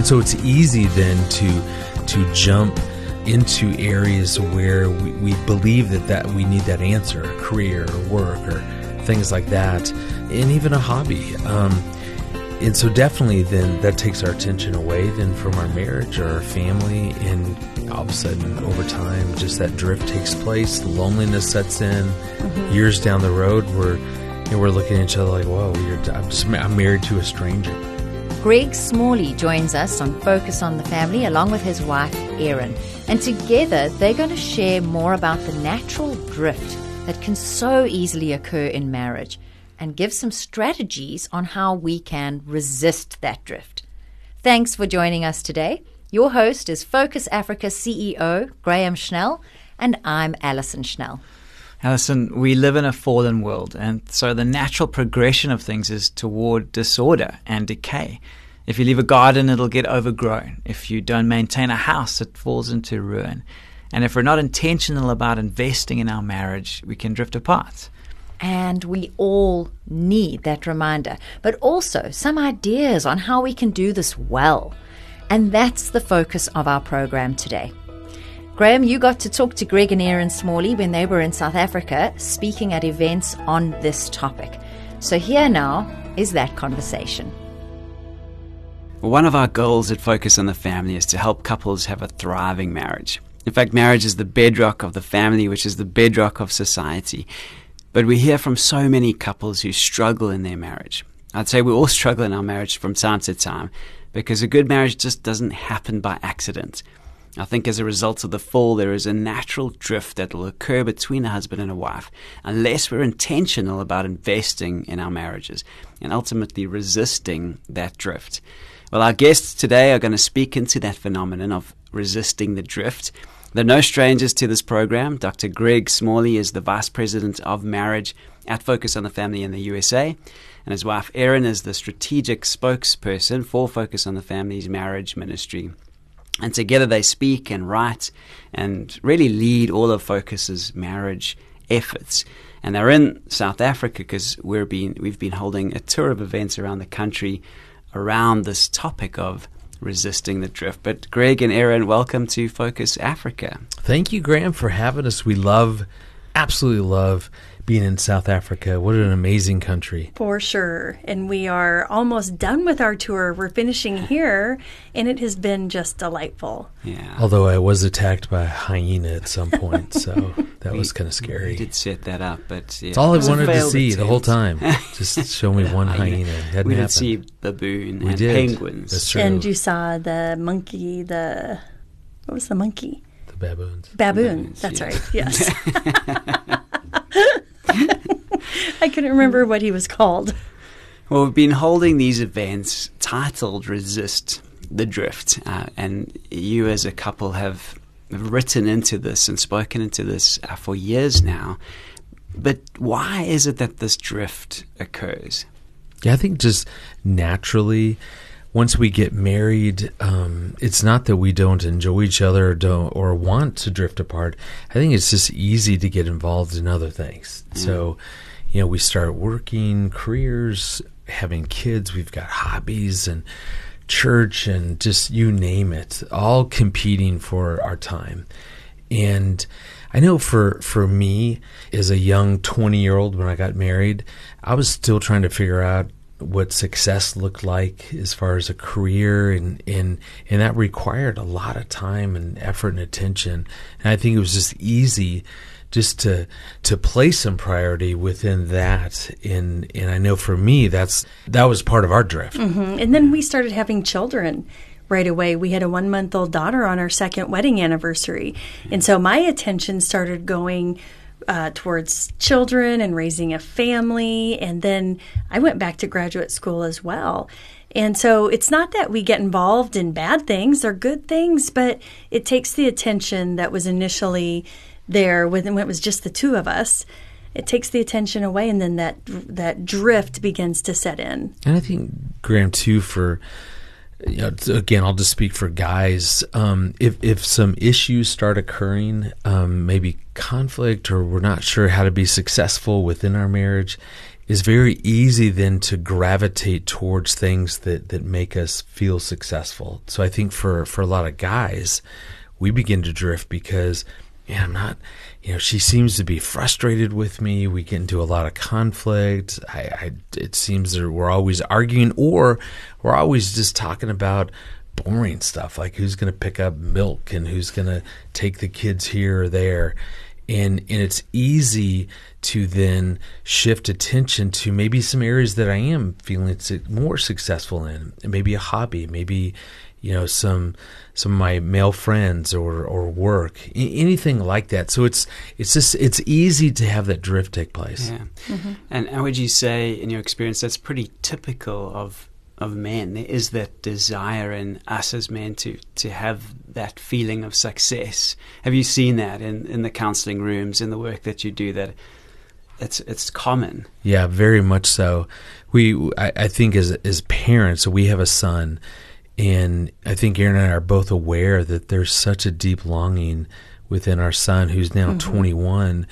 And so it's easy then to to jump into areas where we, we believe that, that we need that answer, a career or work or things like that, and even a hobby. Um, and so definitely then that takes our attention away then from our marriage or our family and all of a sudden over time just that drift takes place loneliness sets in mm-hmm. years down the road we're you know, we're looking at each other like whoa i'm just i'm married to a stranger greg smalley joins us on focus on the family along with his wife erin and together they're going to share more about the natural drift that can so easily occur in marriage and give some strategies on how we can resist that drift. Thanks for joining us today. Your host is Focus Africa CEO Graham Schnell, and I'm Alison Schnell. Alison, we live in a fallen world, and so the natural progression of things is toward disorder and decay. If you leave a garden, it'll get overgrown. If you don't maintain a house, it falls into ruin. And if we're not intentional about investing in our marriage, we can drift apart. And we all need that reminder, but also some ideas on how we can do this well. And that's the focus of our program today. Graham, you got to talk to Greg and Erin Smalley when they were in South Africa speaking at events on this topic. So here now is that conversation. One of our goals at Focus on the Family is to help couples have a thriving marriage. In fact, marriage is the bedrock of the family, which is the bedrock of society. But we hear from so many couples who struggle in their marriage. I'd say we all struggle in our marriage from time to time because a good marriage just doesn't happen by accident. I think as a result of the fall, there is a natural drift that will occur between a husband and a wife unless we're intentional about investing in our marriages and ultimately resisting that drift. Well, our guests today are going to speak into that phenomenon of resisting the drift they're no strangers to this program. Dr. Greg Smalley is the Vice President of Marriage at Focus on the Family in the USA, and his wife Erin is the strategic spokesperson for Focus on the Family's marriage ministry. And together they speak and write and really lead all of Focus's marriage efforts. And they're in South Africa because we've been holding a tour of events around the country around this topic of resisting the drift. But Greg and Erin, welcome to Focus Africa. Thank you, Graham, for having us. We love, absolutely love being in South Africa. What an amazing country. For sure. And we are almost done with our tour. We're finishing here, and it has been just delightful. Yeah. Although I was attacked by a hyena at some point, so that we, was kind of scary. We did set that up, but yeah, it's all I wanted to see attempt. the whole time. Just show me one hyena. It we did see baboon we and did. penguins. That's true. And you saw the monkey, the, what was the monkey? The baboons. Baboon. baboons That's yeah. right. Yes. I couldn't remember what he was called. Well, we've been holding these events titled Resist the Drift. Uh, and you, as a couple, have written into this and spoken into this uh, for years now. But why is it that this drift occurs? Yeah, I think just naturally, once we get married, um, it's not that we don't enjoy each other or don't or want to drift apart. I think it's just easy to get involved in other things. Mm. So you know, we start working, careers, having kids, we've got hobbies and church and just you name it, all competing for our time. And I know for for me as a young 20-year-old when I got married, I was still trying to figure out what success looked like as far as a career and and and that required a lot of time and effort and attention. And I think it was just easy just to to place some priority within that and and I know for me that's that was part of our drift. Mm-hmm. And then we started having children right away. We had a one month old daughter on our second wedding anniversary, and so my attention started going. Uh, towards children and raising a family. And then I went back to graduate school as well. And so it's not that we get involved in bad things, they're good things, but it takes the attention that was initially there when it was just the two of us it takes the attention away and then that that drift begins to set in and i think graham too for you know, again i'll just speak for guys um, if if some issues start occurring um, maybe conflict or we're not sure how to be successful within our marriage is very easy then to gravitate towards things that, that make us feel successful. So I think for, for a lot of guys, we begin to drift because, yeah, I'm not, you know, she seems to be frustrated with me. We get into a lot of conflict. I, I it seems that we're always arguing or we're always just talking about boring stuff like who's going to pick up milk and who's going to take the kids here or there and and it's easy to then shift attention to maybe some areas that I am feeling more successful in, maybe a hobby, maybe you know some some of my male friends or or work, anything like that. So it's it's just it's easy to have that drift take place. Yeah, mm-hmm. and, and would you say, in your experience, that's pretty typical of of men. There is that desire in us as men to to have that feeling of success. Have you seen that in, in the counseling rooms, in the work that you do? That it's it's common. Yeah, very much so. We I, I think as as parents, we have a son, and I think Erin and I are both aware that there's such a deep longing within our son, who's now mm-hmm. 21,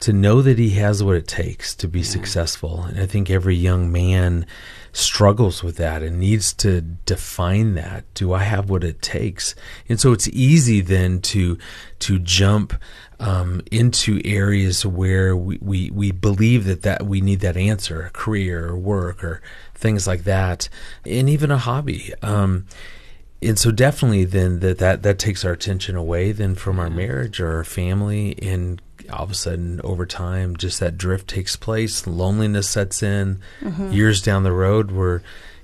to know that he has what it takes to be yeah. successful. And I think every young man struggles with that and needs to define that. Do I have what it takes? And so it's easy then to to jump um, into areas where we, we, we believe that, that we need that answer, a career or work or things like that, and even a hobby. Um, and so definitely then that, that that takes our attention away then from our marriage or our family and all of a sudden over time just that drift takes place loneliness sets in mm-hmm. years down the road we're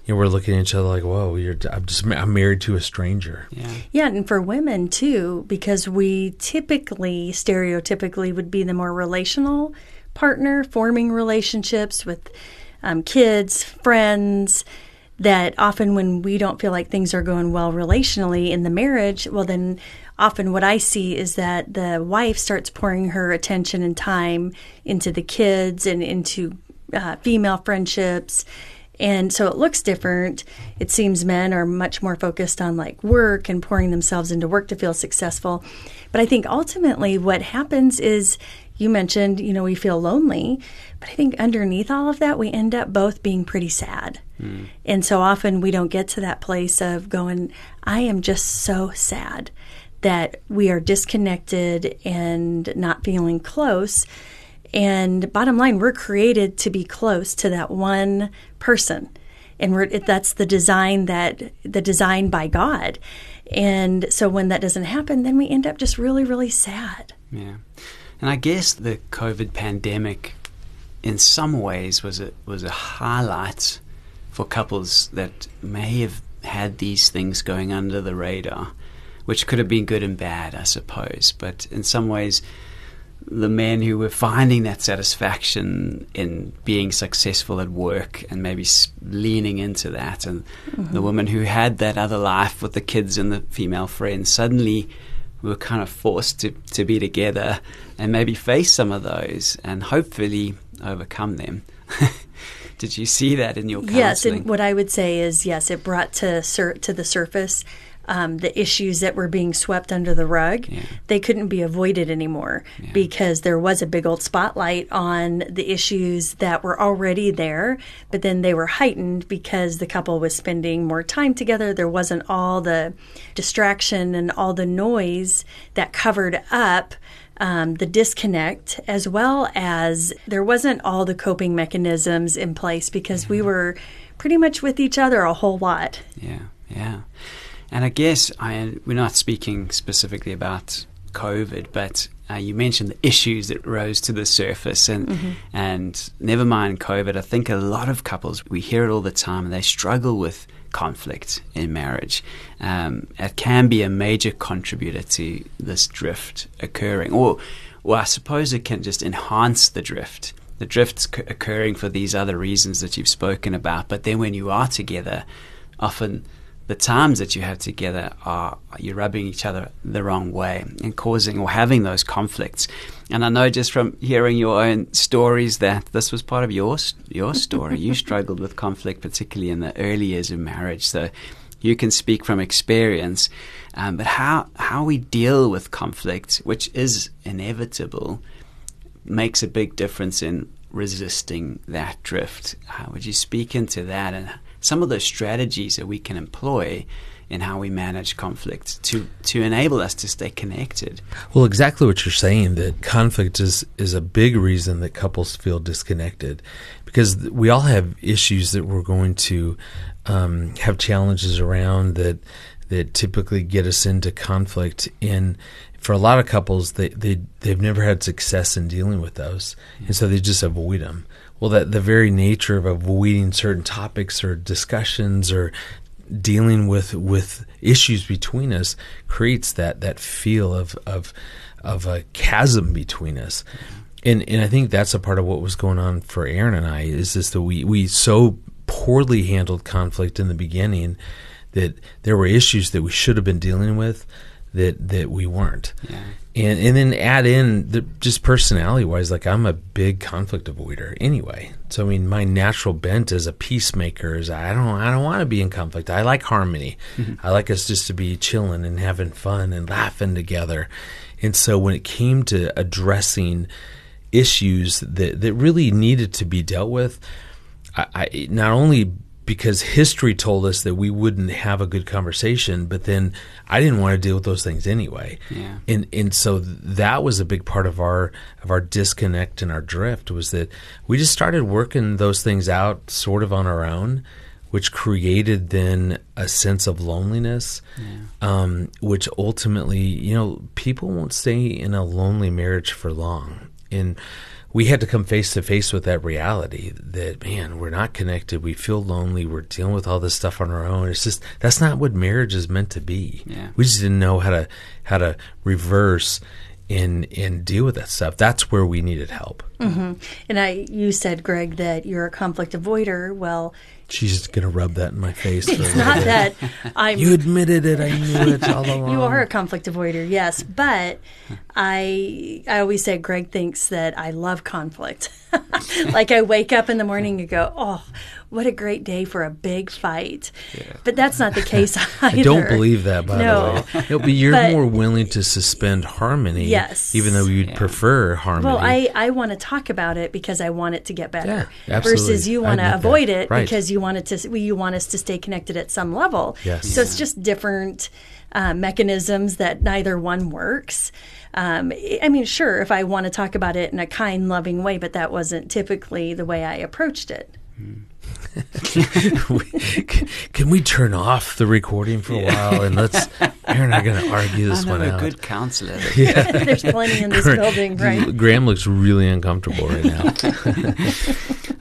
you know, we're looking at each other like, "Whoa, you're I'm just I'm married to a stranger." Yeah, yeah, and for women too, because we typically, stereotypically, would be the more relational partner, forming relationships with um, kids, friends. That often, when we don't feel like things are going well relationally in the marriage, well, then often what I see is that the wife starts pouring her attention and time into the kids and into uh, female friendships. And so it looks different. It seems men are much more focused on like work and pouring themselves into work to feel successful. But I think ultimately what happens is you mentioned, you know, we feel lonely, but I think underneath all of that, we end up both being pretty sad. Mm. And so often we don't get to that place of going, I am just so sad that we are disconnected and not feeling close. And bottom line, we're created to be close to that one person. And that's the design that the design by God. And so when that doesn't happen, then we end up just really, really sad. Yeah. And I guess the COVID pandemic in some ways was a was a highlight for couples that may have had these things going under the radar which could have been good and bad, I suppose. But in some ways, the men who were finding that satisfaction in being successful at work and maybe leaning into that, and mm-hmm. the woman who had that other life with the kids and the female friends, suddenly were kind of forced to, to be together and maybe face some of those and hopefully overcome them. Did you see that in your counseling? Yes, and what I would say is yes, it brought to sur- to the surface um, the issues that were being swept under the rug, yeah. they couldn't be avoided anymore yeah. because there was a big old spotlight on the issues that were already there, but then they were heightened because the couple was spending more time together. There wasn't all the distraction and all the noise that covered up. Um, the disconnect, as well as there wasn't all the coping mechanisms in place because mm-hmm. we were pretty much with each other a whole lot. Yeah, yeah. And I guess I, we're not speaking specifically about COVID, but uh, you mentioned the issues that rose to the surface, and mm-hmm. and never mind COVID. I think a lot of couples we hear it all the time, and they struggle with conflict in marriage. Um, it can be a major contributor to this drift occurring, or well, I suppose it can just enhance the drift. The drift's c- occurring for these other reasons that you've spoken about, but then when you are together, often the times that you have together are you're rubbing each other the wrong way and causing or having those conflicts. And I know just from hearing your own stories that this was part of your your story. you struggled with conflict, particularly in the early years of marriage. So you can speak from experience. Um, but how how we deal with conflict, which is inevitable, makes a big difference in resisting that drift. Uh, would you speak into that and some of the strategies that we can employ in how we manage conflict to to enable us to stay connected? Well, exactly what you're saying that conflict is is a big reason that couples feel disconnected because we all have issues that we're going to um, have challenges around that that typically get us into conflict. In for a lot of couples they, they they've never had success in dealing with those. And so they just avoid them well that the very nature of avoiding certain topics or discussions or dealing with with issues between us creates that that feel of of of a chasm between us. And and I think that's a part of what was going on for Erin and I is this that we we so poorly handled conflict in the beginning that there were issues that we should have been dealing with that that we weren't. Yeah. And and then add in the, just personality wise, like I'm a big conflict avoider anyway. So I mean, my natural bent as a peacemaker is I don't I don't want to be in conflict. I like harmony. Mm-hmm. I like us just to be chilling and having fun and laughing together. And so when it came to addressing issues that that really needed to be dealt with, I, I not only because history told us that we wouldn't have a good conversation, but then I didn't want to deal with those things anyway. Yeah. And and so that was a big part of our of our disconnect and our drift was that we just started working those things out sort of on our own, which created then a sense of loneliness, um, which ultimately, you know, people won't stay in a lonely marriage for long. And we had to come face to face with that reality that man we're not connected. We feel lonely. We're dealing with all this stuff on our own. It's just that's not what marriage is meant to be. Yeah. we just didn't know how to how to reverse and and deal with that stuff that's where we needed help mm-hmm. And I, you said, Greg, that you're a conflict avoider. Well, she's gonna rub that in my face it's not bit. that I'm. you admitted it i knew it all along You are a conflict avoider, yes, but I I always say Greg thinks that I love conflict. like I wake up in the morning and go, "Oh, what a great day for a big fight." But that's not the case either. I don't believe that, by No. the way. No, but you're But- more willing to suspend harmony, Yes. even though you'd prefer harmony. Well, I, I want to talk about it because I want it to get better. Yeah, absolutely. Versus you want to admit that. avoid it Right. because you want it to you want us to stay connected at some level. Yes. So it's just different uh, mechanisms that neither one works. Um, I mean, sure, if I want to talk about it in a kind, loving way, but that wasn't typically the way I approached it. Can we turn off the recording for a while and let's? Erin and I are going to argue this I'm one a out. good counselor. There's plenty in this building, right? Graham looks really uncomfortable right now.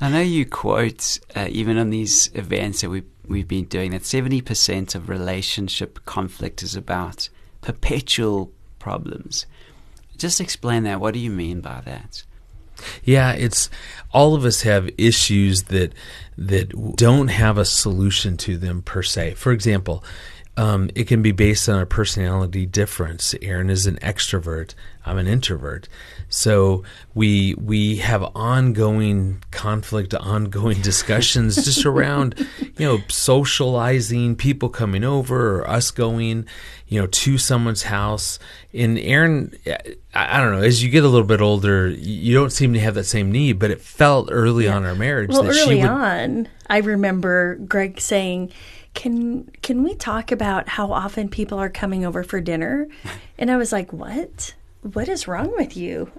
I know you quote uh, even on these events that we've we've been doing that seventy percent of relationship conflict is about perpetual problems. Just explain that. What do you mean by that? Yeah, it's all of us have issues that that don't have a solution to them per se. For example, um, it can be based on a personality difference. Erin is an extrovert. I'm an introvert. So we we have ongoing conflict, ongoing discussions just around you know socializing, people coming over, or us going you know to someone's house. And Erin, I, I don't know. As you get a little bit older, you don't seem to have that same need. But it felt early on our marriage Well, that she early would. on, I remember Greg saying, "Can can we talk about how often people are coming over for dinner?" And I was like, "What? What is wrong with you?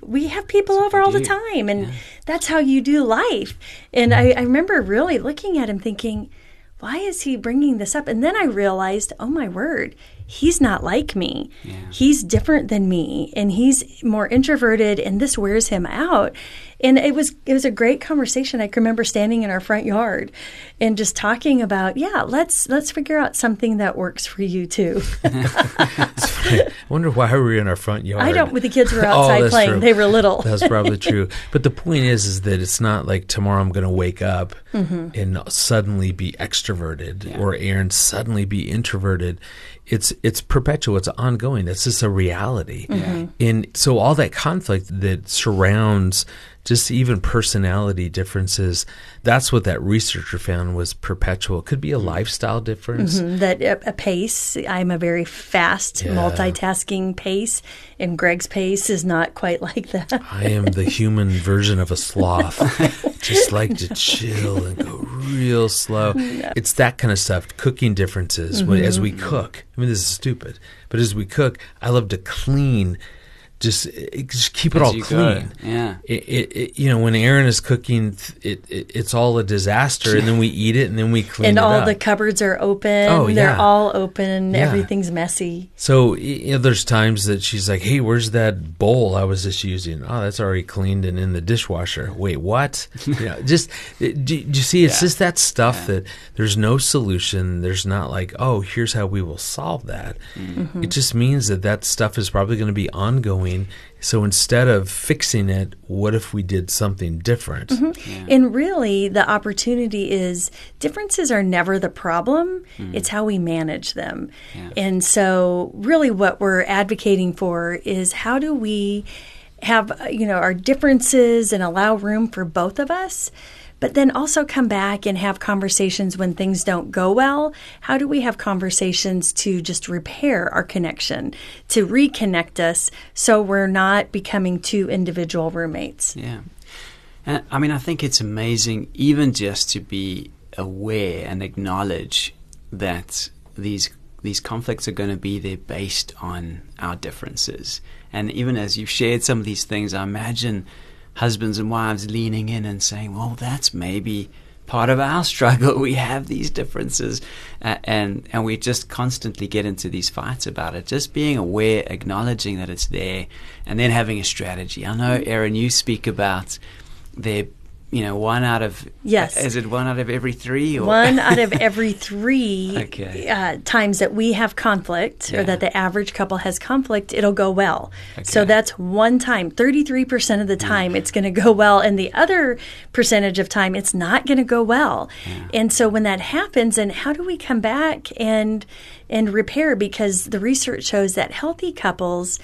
We have people over all the time, and that's how you do life." And I, I remember really looking at him, thinking, "Why is he bringing this up?" And then I realized, "Oh my word." He's not like me. He's different than me and he's more introverted and this wears him out. And it was it was a great conversation. I can remember standing in our front yard and just talking about, yeah, let's let's figure out something that works for you too. I wonder why we were in our front yard. I don't. The kids were Oh, outside that's playing, true. they were little. That's probably true. But the point is, is that it's not like tomorrow I'm going to wake up Mm-hmm. and suddenly be extroverted or Erin suddenly be introverted. It's it's perpetual. It's ongoing. It's just a reality. Mm-hmm. And so all that conflict that surrounds just even personality differences. That's what that researcher found was perpetual. It could be a mm-hmm. lifestyle difference. Mm-hmm. that a, a pace. I'm a very fast Yeah. multitasking pace, and Greg's pace is not quite like that. I am the human version of a sloth. Just like to chill and go real slow. It's that kind of stuff. Cooking differences. When- As we mm-hmm. cook, I mean, this is stupid, but as we cook, I love to clean. Just, just keep it As all you go. clean. Yeah. It, it, it, you know, when Erin is cooking, it, it it's all a disaster, and then we eat it, and then we clean and it all up. the cupboards are open. Oh, yeah. They're all open. Yeah. Everything's messy. So you know, there's times that she's like, "Hey, where's that bowl I was just using? Oh, that's already cleaned and in the dishwasher. Wait, what? you know, just do, do you see? It's Yeah. just that stuff that there's no solution. There's not like, oh, here's how we will solve that. Mm-hmm. It just means that that stuff is probably going to be ongoing. So instead of fixing it, what if we did something different? Mm-hmm. And really, the opportunity is differences are never the problem. It's how we manage them. And so, really, what we're advocating for is how do we have, uh, you know, our differences and allow room for both of us. But then also come back and have conversations when things don't go well. How do we have conversations to just repair our connection, to reconnect us so we're not becoming two individual roommates? Yeah. And I mean, I think it's amazing even just to be aware and acknowledge that these these conflicts are going to be there based on our differences. And even as you've shared some of these things, I imagine husbands and wives leaning in and saying, "Well, that's maybe part of our struggle. We have these differences, uh, and and we just constantly get into these fights about it. Just being aware, acknowledging that it's there, and then having a strategy. I know, Erin, you speak about there, you know, one out of Yes. is it one out of every three? Or? One out of every three Okay. uh, times that we have conflict Yeah. or that the average couple has conflict, it'll go well. So that's one time. 33% of the time it's going to go well. And the other percentage of time it's not going to go well. And so when that happens, and how do we come back and, and repair? Because the research shows that healthy couples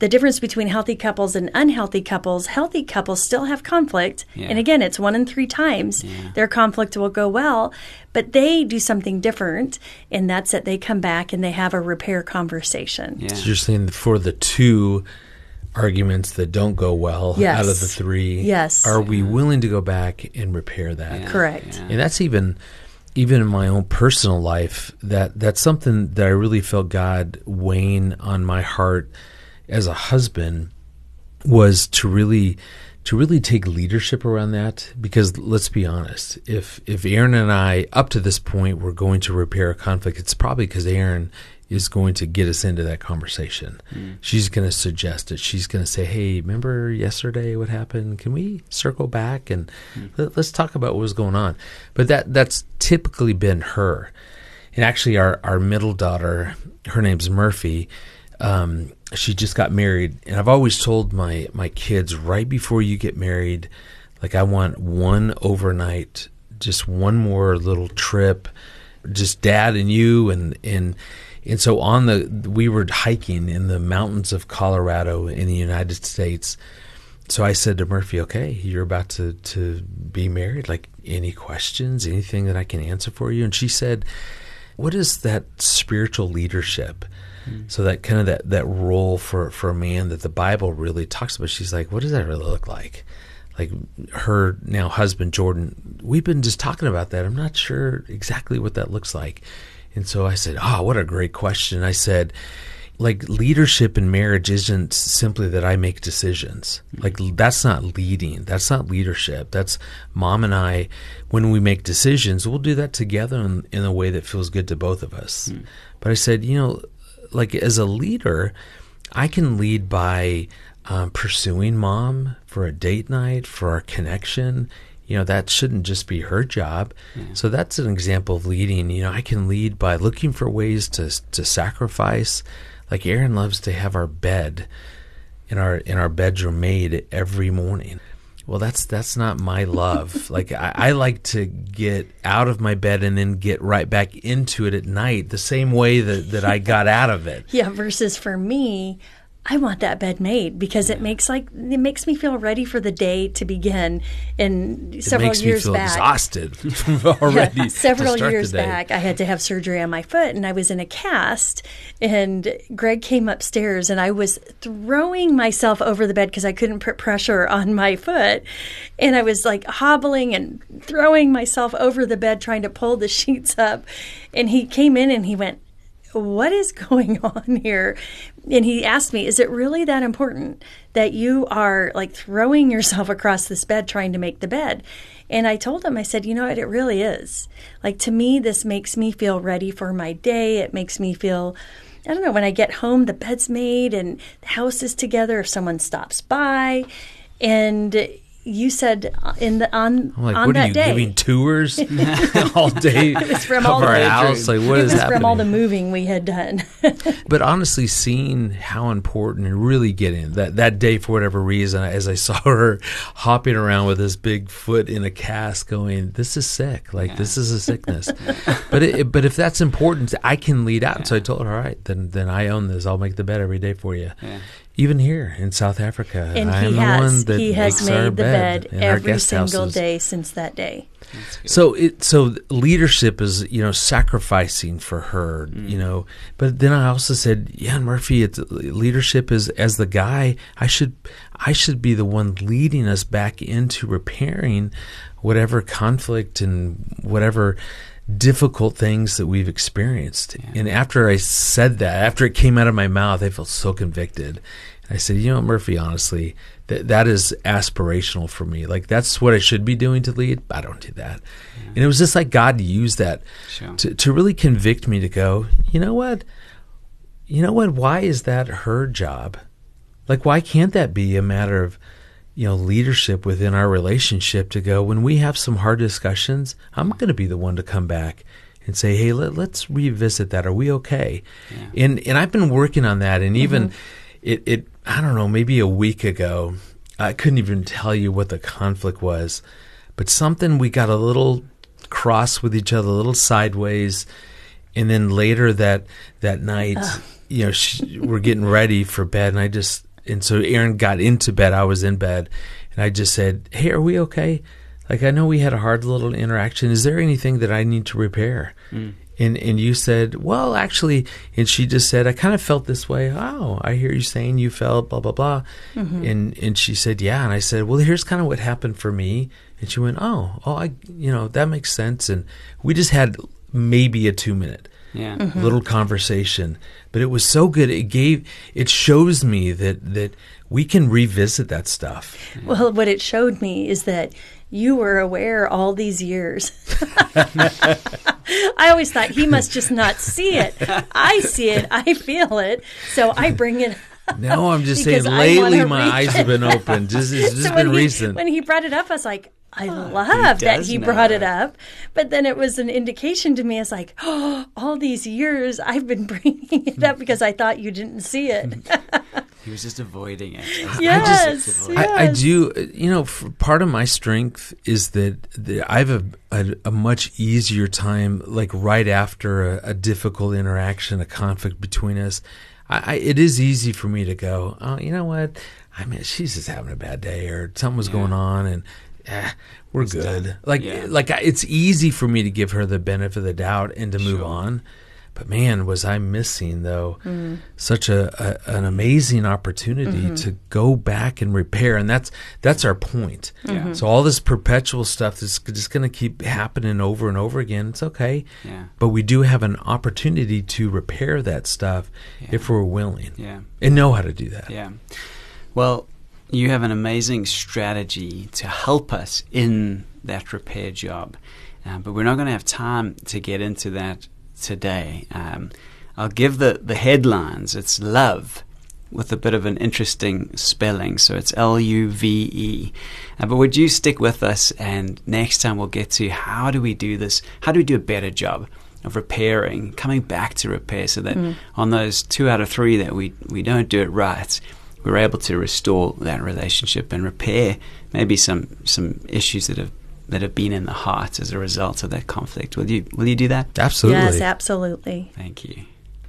the difference between healthy couples and unhealthy couples, healthy couples still have conflict. Yeah. And again, it's one in three times their conflict will go well, but they do something different, and that's that they come back and they have a repair conversation. yeah. So you're saying for the two arguments that don't go well Yes. out of the three, Yes. are we willing to go back and repair that? Yeah. Correct. And that's even even in my own personal life that that's something that I really felt God weighing on my heart as a husband was to really to really take leadership around that. Because let's be honest if if Erin and I up to this point were going to repair a conflict it's probably because Erin is going to get us into that conversation. Mm. She's going to suggest it. She's going to say hey remember yesterday what happened? Can we circle back and mm. let, let's talk about what was going on? But that that's typically been her. And actually our our middle daughter her name's Murphy um, she just got married, and I've always told my my kids right before you get married, like I want one overnight, just one more little trip, just dad and you, and and and so on the we were hiking in the mountains of Colorado in the United States. So I said to Murphy, "Okay, you're about to to be married. Like any questions, anything that I can answer for you?" And she said, "What is that spiritual leadership?" Mm. So that kind of that, that role for, for a man that the Bible really talks about. She's like, what does that really look like? Like her now husband Jordan, we've been just talking about that. I'm not sure exactly what that looks like. And so I said, oh, what a great question. I said, like leadership in marriage isn't simply that I make decisions. Mm. Like that's not leading. That's not leadership. That's mom and I when we make decisions, we'll do that together in, in a way that feels good to both of us. Mm. But I said, you know, like as a leader, I can lead by um, pursuing mom for a date night, for our connection. You know, that shouldn't just be her job. So that's an example of leading. You know, I can lead by looking for ways to to sacrifice. Like Erin loves to have our bed in our in our bedroom made every morning. Well, that's that's not my love. like I, I like to get out of my bed and then get right back into it at night, the same way that, that I got out of it. Yeah, versus for me, I want that bed made because it makes like it makes me feel ready for the day to begin. And It several makes years me feel back, exhausted already. yeah, several years back, I had to have surgery on my foot, and I was in a cast. And Greg came upstairs, and I was throwing myself over the bed because I couldn't put pressure on my foot, and I was like hobbling and throwing myself over the bed trying to pull the sheets up. And he came in and he went, what is going on here? And he asked me, Is it really that important that you are like throwing yourself across this bed trying to make the bed? And I told him, I said, You know what? It really is. Like to me, this makes me feel ready for my day. It makes me feel. I don't know, when I get home, the bed's made and the house is together. If someone stops by, and you said in the on I'm like, on what that are you day, giving tours all day was from of all the- house? Like, what it is was happening? from all the moving we had done. But honestly, seeing how important and really getting that that day for whatever reason, as I saw her hopping around with this big foot in a cast, going, "This is sick. Like this is a sickness." but it, but if that's important, I can lead out. So I told her, "All right, then then I own this. I'll make the bed every day for you." Yeah. Even here in South Africa, and I am he the one that he has makes our the bed, in our every single houses. day since that day. So it so leadership is you know sacrificing for her mm. you know. But then I also said yeah Murphy it's leadership is as the guy I should I should be the one leading us back into repairing whatever conflict and whatever difficult things that we've experienced. And after I said that after it came out of my mouth I felt so convicted I said, you know, Murphy, honestly, that that is aspirational for me. Like that's what I should be doing to lead. I don't do that. And it was just like God used that Sure. to to really convict me to go, you know what? You know what? Why is that her job? Like why can't that be a matter of you know leadership within our relationship to go when we have some hard discussions, I'm going to be the one to come back and say, "Hey, let, let's revisit that. Are we okay?" And and I've been working on that and even mm-hmm. it it I don't know, maybe a week ago, I couldn't even tell you what the conflict was, but something we got a little cross with each other, a little sideways, and then later that that night, you know, she, we're getting ready for bed, and I just and so Erin got into bed, I was in bed, and I just said, "Hey, are we okay?" Like I know we had a hard little interaction. Is there anything that I need to repair? Mm. And and you said, well, actually, and she just said, I kind of felt this way. Oh, I hear you saying you felt blah blah blah. Mm-hmm. And and she said, yeah. And I said, well, here's kind of what happened for me. And she went, oh, oh, I, you know, that makes sense. And we just had maybe a two minute Yeah. Mm-hmm. little conversation, but it was so good. It gave, it shows me that that we can revisit that stuff. Well, what it showed me is that you were aware all these years. I always thought he must just not see it. I see it. I feel it. So I bring it. No, I'm just saying. Lately, my eyes have been open. It's just so been he, recent. when he brought it up, I was like, I love that he know. brought it up. But then it was an indication to me. It's like, oh, all these years I've been bringing it up because I thought you didn't see it. He was just avoiding it. yes, I, I yes. do. You know, f part of my strength is that, that I have a, a, a much easier time, like right after a, a difficult interaction, a conflict between us. I, I, it is easy for me to go, oh, you know what? I mean, she's just having a bad day, or something was going on, and eh, we're good. Like, Yeah. like I- it's easy for me to give her the benefit of the doubt and to move on. But man, was I missing though mm. such a, a an amazing opportunity mm-hmm. to go back and repair, and that's that's our point. Yeah. Mm-hmm. So all this perpetual stuff is just going to keep happening over and over again. It's okay, Yeah. but we do have an opportunity to repair that stuff if we're willing Yeah. and know how to do that. Yeah. Well, you have an amazing strategy to help us in that repair job, um, but we're not going to have time to get into that today. Um, I'll give the, the headlines. It's love with a bit of an interesting spelling. So it's L U V E. Uh, but would you stick with us? And next time we'll get to how do we do this? How do we do a better job of repairing, coming back to repair so that on those two out of three that we, we don't do it right, we're able to restore that relationship and repair maybe some, some issues that have that have been in the heart as a result of that conflict. Will you will you do that? Absolutely. Yes, absolutely. Thank you.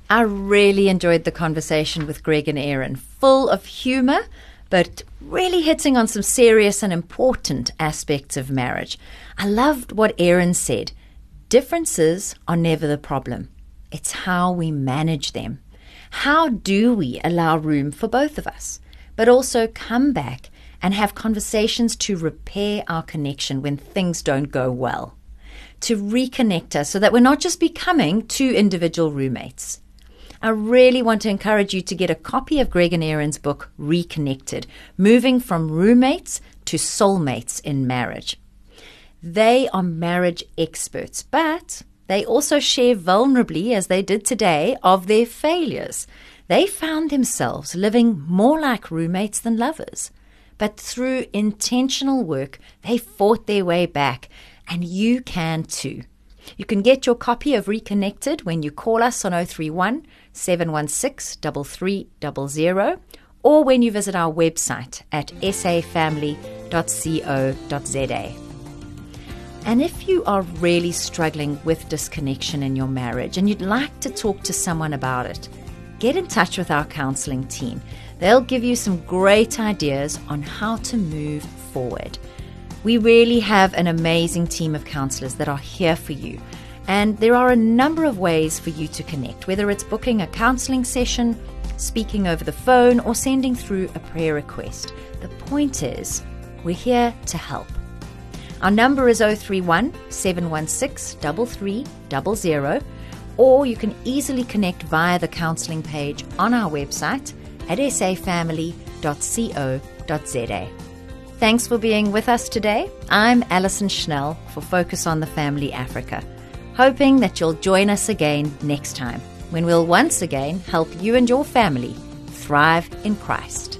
I really enjoyed the conversation with Greg and Erin, full of humor, but really hitting on some serious and important aspects of marriage. I loved what Erin said. Differences are never the problem. It's how we manage them. How do we allow room for both of us, but also come back and have conversations to repair our connection when things don't go well? To reconnect us so that we're not just becoming two individual roommates. I really want to encourage you to get a copy of Greg and Erin's book, Reconnected Moving from Roommates to Soulmates in Marriage. They are marriage experts, but they also share vulnerably, as they did today, of their failures. They found themselves living more like roommates than lovers. But through intentional work, they fought their way back, and you can too. You can get your copy of Reconnected when you call us on 031 716 3300 or when you visit our website at safamily.co.za. And if you are really struggling with disconnection in your marriage and you'd like to talk to someone about it, get in touch with our counseling team. They'll give you some great ideas on how to move forward. We really have an amazing team of counselors that are here for you. And there are a number of ways for you to connect, whether it's booking a counseling session, speaking over the phone, or sending through a prayer request. The point is, we're here to help. Our number is 031 716 3300, or you can easily connect via the counselling page on our website at safamily.co.za. Thanks for being with us today. I'm Alison Schnell for Focus on the Family Africa, hoping that you'll join us again next time when we'll once again help you and your family thrive in Christ.